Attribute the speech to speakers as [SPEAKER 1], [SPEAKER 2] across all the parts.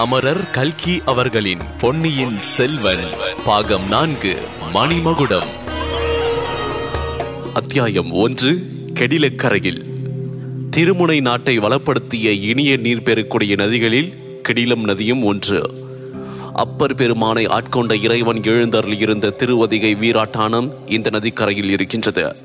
[SPEAKER 1] அமரர் கல்கி அவர்களின் பொன்னியின் செல்வன் பாகம் நான்கு மணிமகுடம். அத்தியாயம் ஒன்று கெடிலக்கரையில். திருமுனை நாட்டை வளப்படுத்திய இனிய நீர் பெறக்கூடிய நதிகளில் கெடிலம் நதியும் ஒன்று. அப்பர் பெருமானை ஆட்கொண்ட இறைவன் எழுந்தருள் இருந்த திருவதிகை வீராட்டானம் இந்த நதிக்கரையில் இருக்கின்றது.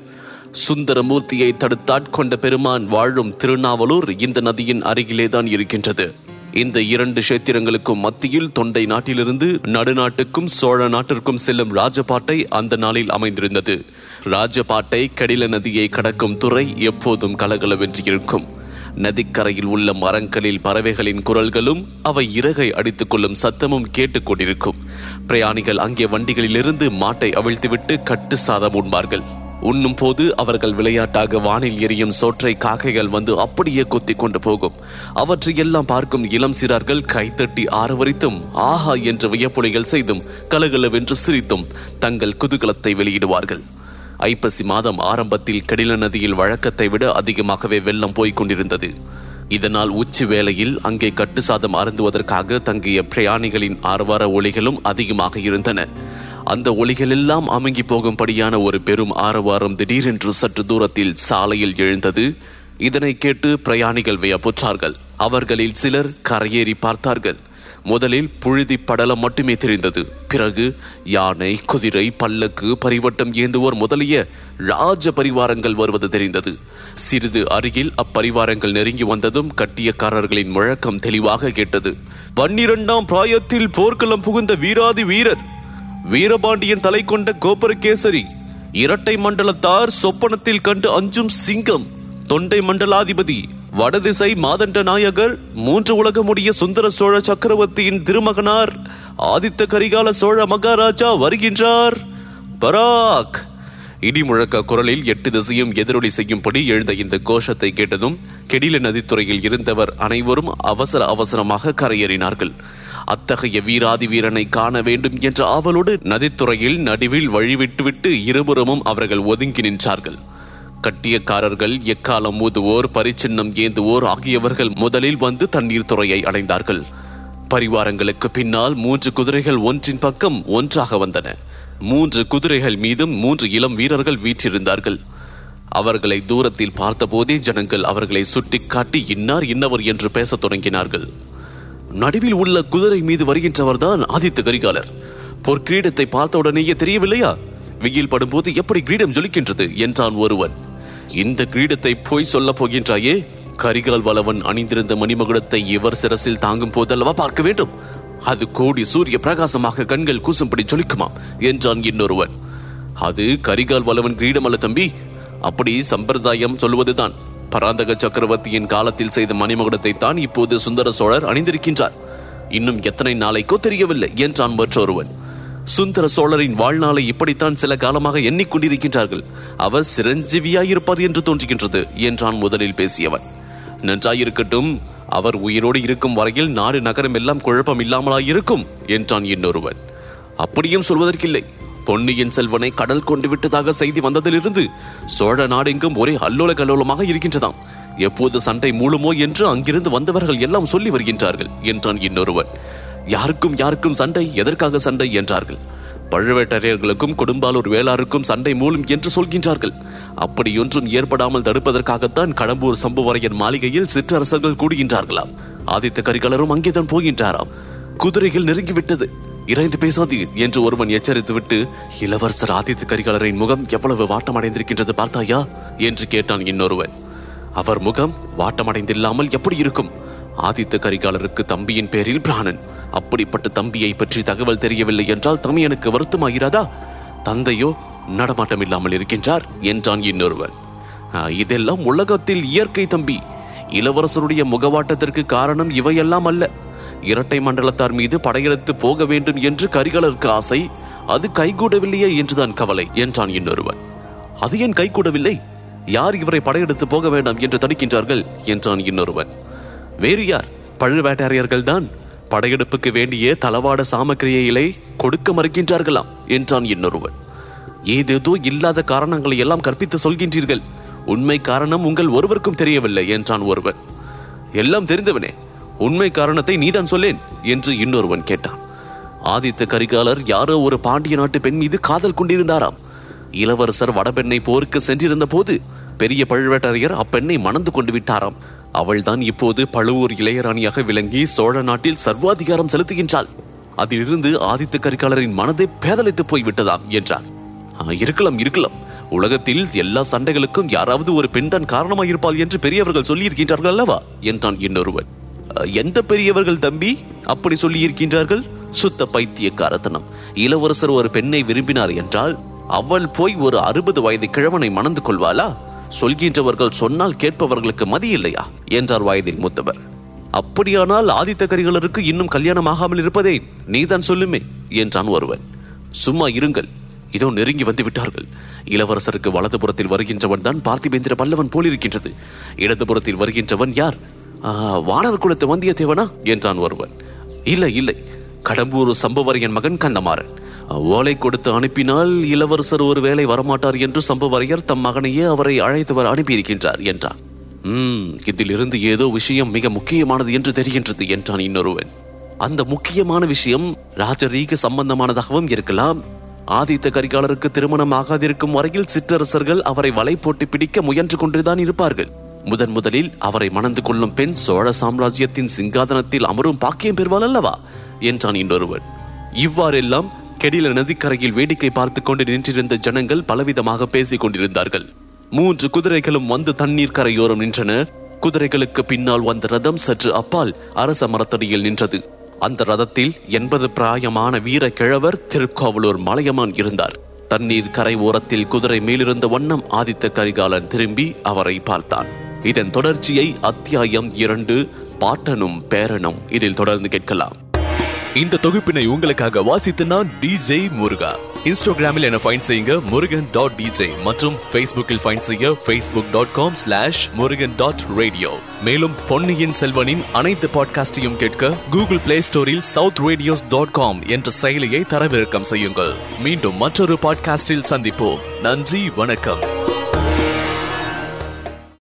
[SPEAKER 1] சுந்தரமூர்த்தியை தடுத்தாட்கொண்ட பெருமான் வாழும் திருநாவலூர் இந்த நதியின் அருகிலேதான் இருக்கின்றது. இந்த இரண்டு கஷேத்திரங்களுக்கும் மத்தியில் தொண்டை நாட்டிலிருந்து நடுநாட்டுக்கும் சோழ நாட்டிற்கும் செல்லும் ராஜபாட்டை அந்த நாளில் அமைந்திருந்தது. ராஜபாட்டை கடில நதியை கடக்கும் துறை எப்போதும் கலகலவென்று இருக்கும் நதிக்கரையில் உள்ள மரங்களில் பறவைகளின் குரல்களும் அவை இறகை அடித்துக் கொள்ளும் சத்தமும் கேட்டுக்கொண்டிருக்கும் பிரயாணிகள் அங்கே வண்டிகளிலிருந்து மாட்டை அவிழ்த்துவிட்டு கட்டு சாதம் உண்பார்கள். உண்ணும் போது அவர்கள் விளையாட்டாக வானில் எரியும் சோற்றை காக்கைகள் வந்து அப்படியே கொத்தி கொண்டு போகும். அவற்றை எல்லாம் பார்க்கும் இளம் சிறார்கள் கைத்தட்டி ஆரவரித்தும் ஆஹா என்று வியப்புலைகள் செய்தும் கலகலவென்று சிரித்தும் தங்கள் குதூகலத்தை வெளியிடுவார்கள். ஐப்பசி மாதம் ஆரம்பத்தில் கடில நதியில் வழக்கத்தை விட அதிகமாகவே வெள்ளம் போய்க் கொண்டிருந்தது. இதனால் உச்சி வேளையில் அங்கே கட்டு சாதம் அருந்துவதற்காக தங்கிய பிரயாணிகளின் ஆர்வார ஒளிகளும் அதிகமாக இருந்தன. அந்த ஒளிகள் எல்லாம் அமுங்கி போகும்படியான ஒரு பெரும் ஆரவாரம் திடீரென்று சற்று தூரத்தில் சாலையில் எழுந்தது. இதனை கேட்டு பிரயாணிகள் வியப்புற்றார்கள். அவர்களில் சிலர் கரையேறி பார்த்தார்கள். முதலில் புழுதி படலம் மட்டுமே தெரிந்தது. பிறகு யானை குதிரை பல்லக்கு பரிவட்டம் ஏந்துவோர் முதலிய ராஜ பரிவாரங்கள் வருவது தெரிந்தது. சிறிது அருகில் அப்பரிவாரங்கள் நெருங்கி வந்ததும் கட்டியக்காரர்களின் முழக்கம் தெளிவாக கேட்டது. பன்னிரண்டாம் பிராயத்தில் போர்க்களம் புகுந்த வீராதி வீரர் வீரபாண்டியன் தலை கொண்ட கோபுரகேசரி இரட்டை மண்டலத்தார் சொப்பனத்தில் கண்டு அஞ்சும் சிங்கம் தொண்டை மண்டலாதிபதி வடதிசை மாதண்ட நாயகர் மூன்று உலகமுடைய சுந்தர சோழ சக்கரவர்த்தியின் திருமகனார் ஆதித்த கரிகால சோழ மகாராஜா வருகின்றார். பராக்! இடி முழக்க குரலில் எட்டு திசையும் எதிரொலி செய்யும்படி எழுந்த இந்த கோஷத்தை கேட்டதும் கெடில நதித்துறையில் இருந்தவர் அனைவரும் அவசர அவசரமாக கரையேறினார்கள். அத்தகைய வீராதி வீரனை காண வேண்டும் என்ற ஆவலோடு நதித்துறையில் நடுவில் வழிவிட்டுவிட்டு இருபுறமும் அவர்கள் ஒதுங்கி நின்றார்கள். கட்டியக்காரர்கள் எக்காலம் ஊதுவோர் பரிச்சின்னம் ஏந்துவோர் ஆகியவர்கள் முதலில் வந்து தண்ணீர் துறையை அடைந்தார்கள். பரிவாரங்களுக்கு பின்னால் மூன்று குதிரைகள் ஒன்றின் பக்கம் ஒன்றாக வந்தன. மூன்று குதிரைகள் மீதும் மூன்று இளம் வீரர்கள் வீற்றிருந்தார்கள். அவர்களை தூரத்தில் பார்த்தபோதே ஜனங்கள் அவர்களை சுட்டிக்காட்டி இன்னார் இன்னவர் என்று பேசத் தொடங்கினார்கள். நடுவில் உள்ள குதிரை மீது வருகின்றவர்தான் ஆதித்த கரிகாலர். பொற்கிரீடத்தை பார்த்தவுடனேயே தெரியவில்லையா? வெயில் படும்போது எப்படி கிரீடம் ஜொலிக்கின்றது என்றான் ஒருவன். இந்த கிரீடத்தை போய் சொல்லப் போகின்றாயே? கரிகால் வளவன் அணிந்திருந்த மணிமகுடத்தை இவர் சிரசில் தாங்கும் போதல்லவா பார்க்க வேண்டும்? அது கோடி சூரிய பிரகாசமாக கண்கள் கூசும்படி ஜொலிக்குமாம் என்றான் இன்னொருவன். அது கரிகால் வளவன் கிரீடம் அல்ல தம்பி. அப்படி சம்பிரதாயம் சொல்வதுதான் பராந்தக சக்கரவர்த்தியின் காலத்தில் செய்த மணிமகுடத்தை தான் இப்போது சுந்தர சோழர் அணிந்திருக்கின்றார். இன்னும் எத்தனை நாளைக்கோ தெரியவில்லை என்றான் மற்றொருவன். சுந்தர சோழரின் வாழ்நாளை இப்படித்தான் சில காலமாக எண்ணிக்கொண்டிருக்கின்றார்கள் அவர் சிரஞ்சீவியாயிருப்பார் என்று தோன்றுகின்றது என்றான் முதலில் பேசியவன். நன்றாயிருக்கட்டும் அவர் உயிரோடு இருக்கும் வரையில் நாடு நகரம் எல்லாம் குழப்பம் இல்லாமலாயிருக்கும் என்றான் இன்னொருவன். அப்படியும் சொல்வதற்கில்லை பொன்னியின் செல்வனை கடல் கொண்டு விட்டதாக செய்தி வந்ததிலிருந்து சோழ நாடெங்கும் ஒரே அல்லோல கல்லோலமாக இருக்கின்றதாம். எப்போது சண்டை மூலுமோ என்று அங்கிருந்து வந்தவர்கள் எல்லாம் சொல்லி வருகின்றார்கள் என்றான் இன்னொருவன். யாருக்கும் யாருக்கும் சண்டை எதற்காக சண்டை என்றார்கள். பழுவேட்டரையர்களுக்கும் கொடும்பாலூர் வேளாருக்கும் சண்டை மூலம் என்று சொல்கின்றார்கள். அப்படியொன்றும் ஏற்படாமல் தடுப்பதற்காகத்தான் கடம்பூர் சம்புவரையர் மாளிகையில் சிற்றரசர்கள் கூடுகின்றார்களாம். ஆதித்த கரிகாலரும் அங்கேதான் போகின்றாராம். குதிரைகள் நெருங்கிவிட்டது. இறைந்து பேசாதீர் என்று ஒருவன் எச்சரித்துவிட்டு இளவரசர் ஆதித்த கரிகாலரின் முகம் எவ்வளவு வாட்டமடைந்திருக்கின்றது பார்த்தாயா? என்று கேட்டான் இன்னொருவன். அவர் முகம் வாட்டமடைந்தில்லாமல் எப்படி இருக்கும்? ஆதித்த கரிகாலருக்கு தம்பியின் பேரில் பிராணன். அப்படிப்பட்ட தம்பியை பற்றி தகவல் தெரியவில்லை என்றால் தமையனுக்கு வருத்தமாகிறதா? தந்தையோ நடமாட்டம் இல்லாமல் இருக்கின்றார் என்றான் இன்னொருவன். இதெல்லாம் உலகத்தில் இயற்கை தம்பி. இளவரசருடைய முகவாட்டத்திற்கு காரணம் இவையெல்லாம் அல்ல. இரட்டை மண்டலத்தார் மீது படையெடுத்து போக வேண்டும் என்று கரிகாலருக்கு ஆசை. அது கைகூடவில்லையே என்றுதான் கவலை என்றான் இன்னொருவன். அது ஏன் கைகூடவில்லை? யார் இவரை படையெடுத்து போக வேண்டாம் என்று தடுக்கின்றார்கள் என்றான் இன்னொருவன். வேறு யார்? பழுவேட்டரையர்கள் தான் படையெடுப்புக்கு வேண்டிய தளவாட சாமக்கிரியைகளை கொடுக்க மறுக்கின்றார்களாம் என்றான் இன்னொருவன். ஏதேதோ இல்லாத காரணங்களை எல்லாம் கற்பித்து சொல்கின்றீர்கள். உண்மை காரணம் உங்கள் ஒருவருக்கும் தெரியவில்லை என்றான் ஒருவன். எல்லாம் தெரிந்தவனே உண்மை காரணத்தை நீதான் சொல்லேன் என்று இன்னொருவன் கேட்டான். ஆதித்த கரிகாலர் யாரோ ஒரு பாண்டிய நாட்டு பெண் மீது காதல் கொண்டிருந்தாராம். இளவரசர் வடபெண்ணை போருக்கு சென்றிருந்த போது பெரிய பழுவேட்டரையர் அப்பெண்ணை மணந்து கொண்டு விட்டாராம். அவள்தான் இப்போது பழுவூர் இளையராணியாக விளங்கி சோழ நாட்டில் சர்வாதிகாரம் செலுத்துகின்றாள். அதிலிருந்து ஆதித்த கரிகாலரின் மனதை பேதலித்து போய்விட்டதாம் என்றார் இருக்கலாம் இருக்கலாம். உலகத்தில் எல்லா சண்டைகளுக்கும் யாராவது ஒரு பெண் தான் என்று பெரியவர்கள் சொல்லியிருக்கின்றார்கள் அல்லவா? என்றான் இன்னொருவன். எந்த பெரியவர்கள் தம்பி? அப்படி சொல்லியிருக்கின்றார்கள்? சுத்த பைத்தியக்காரத்தனம். இளவரசர் ஒரு பெண்ணை விரும்பினார் என்றால் அவள் போய் ஒரு அறுபது வயது கிழவனை மணந்து கொள்வாளா? சொல்கின்றவர்கள் சொன்னால் கேட்பவர்களுக்கு மதி இல்லையா என்றார் வயதில் மூத்தவர். அப்படியானால் ஆதித்த கரிகாலருக்கு இன்னும் கல்யாணம் ஆகாமல் இருப்பதே நீதான் சொல்லுமே என்றான் ஒருவன். சும்மா இருங்கள். இதோ நெருங்கி வந்து விட்டார்கள். இளவரசருக்கு வலதுபுறத்தில் வருகின்றவன் தான் பார்த்திபேந்திர பல்லவன் போலிருக்கின்றது. இடதுபுறத்தில் வருகின்றவன் யார்? "ஆ, வானர் குலத்து வந்தியத்தேவனா? என்றான் ஒருவன். இல்லை இல்லை. கடம்பூர் சம்பவரையன் மகன் கந்தமாறன். ஓலை கொடுத்து அனுப்பினால் இளவரசர் ஒரு வேலை வரமாட்டார் என்று சம்பவரையர் தம் மகனையே அவரை அழைத்து வர அனுப்பியிருக்கின்றார் என்றார் ம் இதிலிருந்து ஏதோ விஷயம் மிக முக்கியமானது என்று தெரிகின்றது என்றான் இன்னொருவன். அந்த முக்கியமான விஷயம் ராஜரீக சம்பந்தமானதாகவும் இருக்கலாம். ஆதித்த கரிகாலருக்கு திருமணம் ஆகாதிருக்கும் வரையில் சிற்றரசர்கள் அவரை வலை போட்டு பிடிக்க முயன்று கொண்டுதான் இருப்பார்கள். முதன் முதலில் அவரை மணந்து கொள்ளும் பெண் சோழ சாம்ராஜ்யத்தின் சிங்காதனத்தில் அமரும் பாக்கியம் பெறுவாள் அல்லவா? என்றான் இன்னொருவன். இவ்வாறெல்லாம் கெடில நதிக்கரையில் வேடிக்கை பார்த்து கொண்டு நின்றிருந்த ஜனங்கள் பலவிதமாக பேசிக் கொண்டிருந்தார்கள். மூன்று குதிரைகளும் வந்து தண்ணீர் கரையோரம் நின்றன. குதிரைகளுக்கு பின்னால் வந்த ரதம் சற்று அப்பால் அரச மரத்தடியில் நின்றது. அந்த ரதத்தில் எண்பது பிராயமான வீர கிழவர் திருக்கோவலூர் மலையமான் இருந்தார். தண்ணீர் கரை ஓரத்தில் குதிரை மேலிருந்த வண்ணம் ஆதித்த கரிகாலன் திரும்பி அவரை பார்த்தான். இதன் தொடர்ச்சியை அத்தியாயம் இரண்டு பாட்டனும் பேரனும் இதில் தொடர்ந்து கேட்கலாம்.
[SPEAKER 2] இந்த தொகுப்பினை உங்களுக்காக வாசித்து நான் டிஜே முருகா. இன்ஸ்டாகிராமில் என்ன ஃபைண்ட் செய்யுங்க முருகன் டாட் டிஜே மற்றும் ஃபேஸ்புக்கில் ஃபைண்ட் செய்ய Facebook dot com slash Murugan dot radio மேலும் பொன்னியின் செல்வனின் அனைத்து பாட்காஸ்டையும் கேட்க கூகுள் பிளே ஸ்டோரில் சவுத் ரேடியோஸ் டாட் காம் என்ற செயலியை தரவிறக்கம் செய்யுங்கள். மீண்டும் மற்றொரு பாட்காஸ்டில் சந்திப்போம். நன்றி வணக்கம்.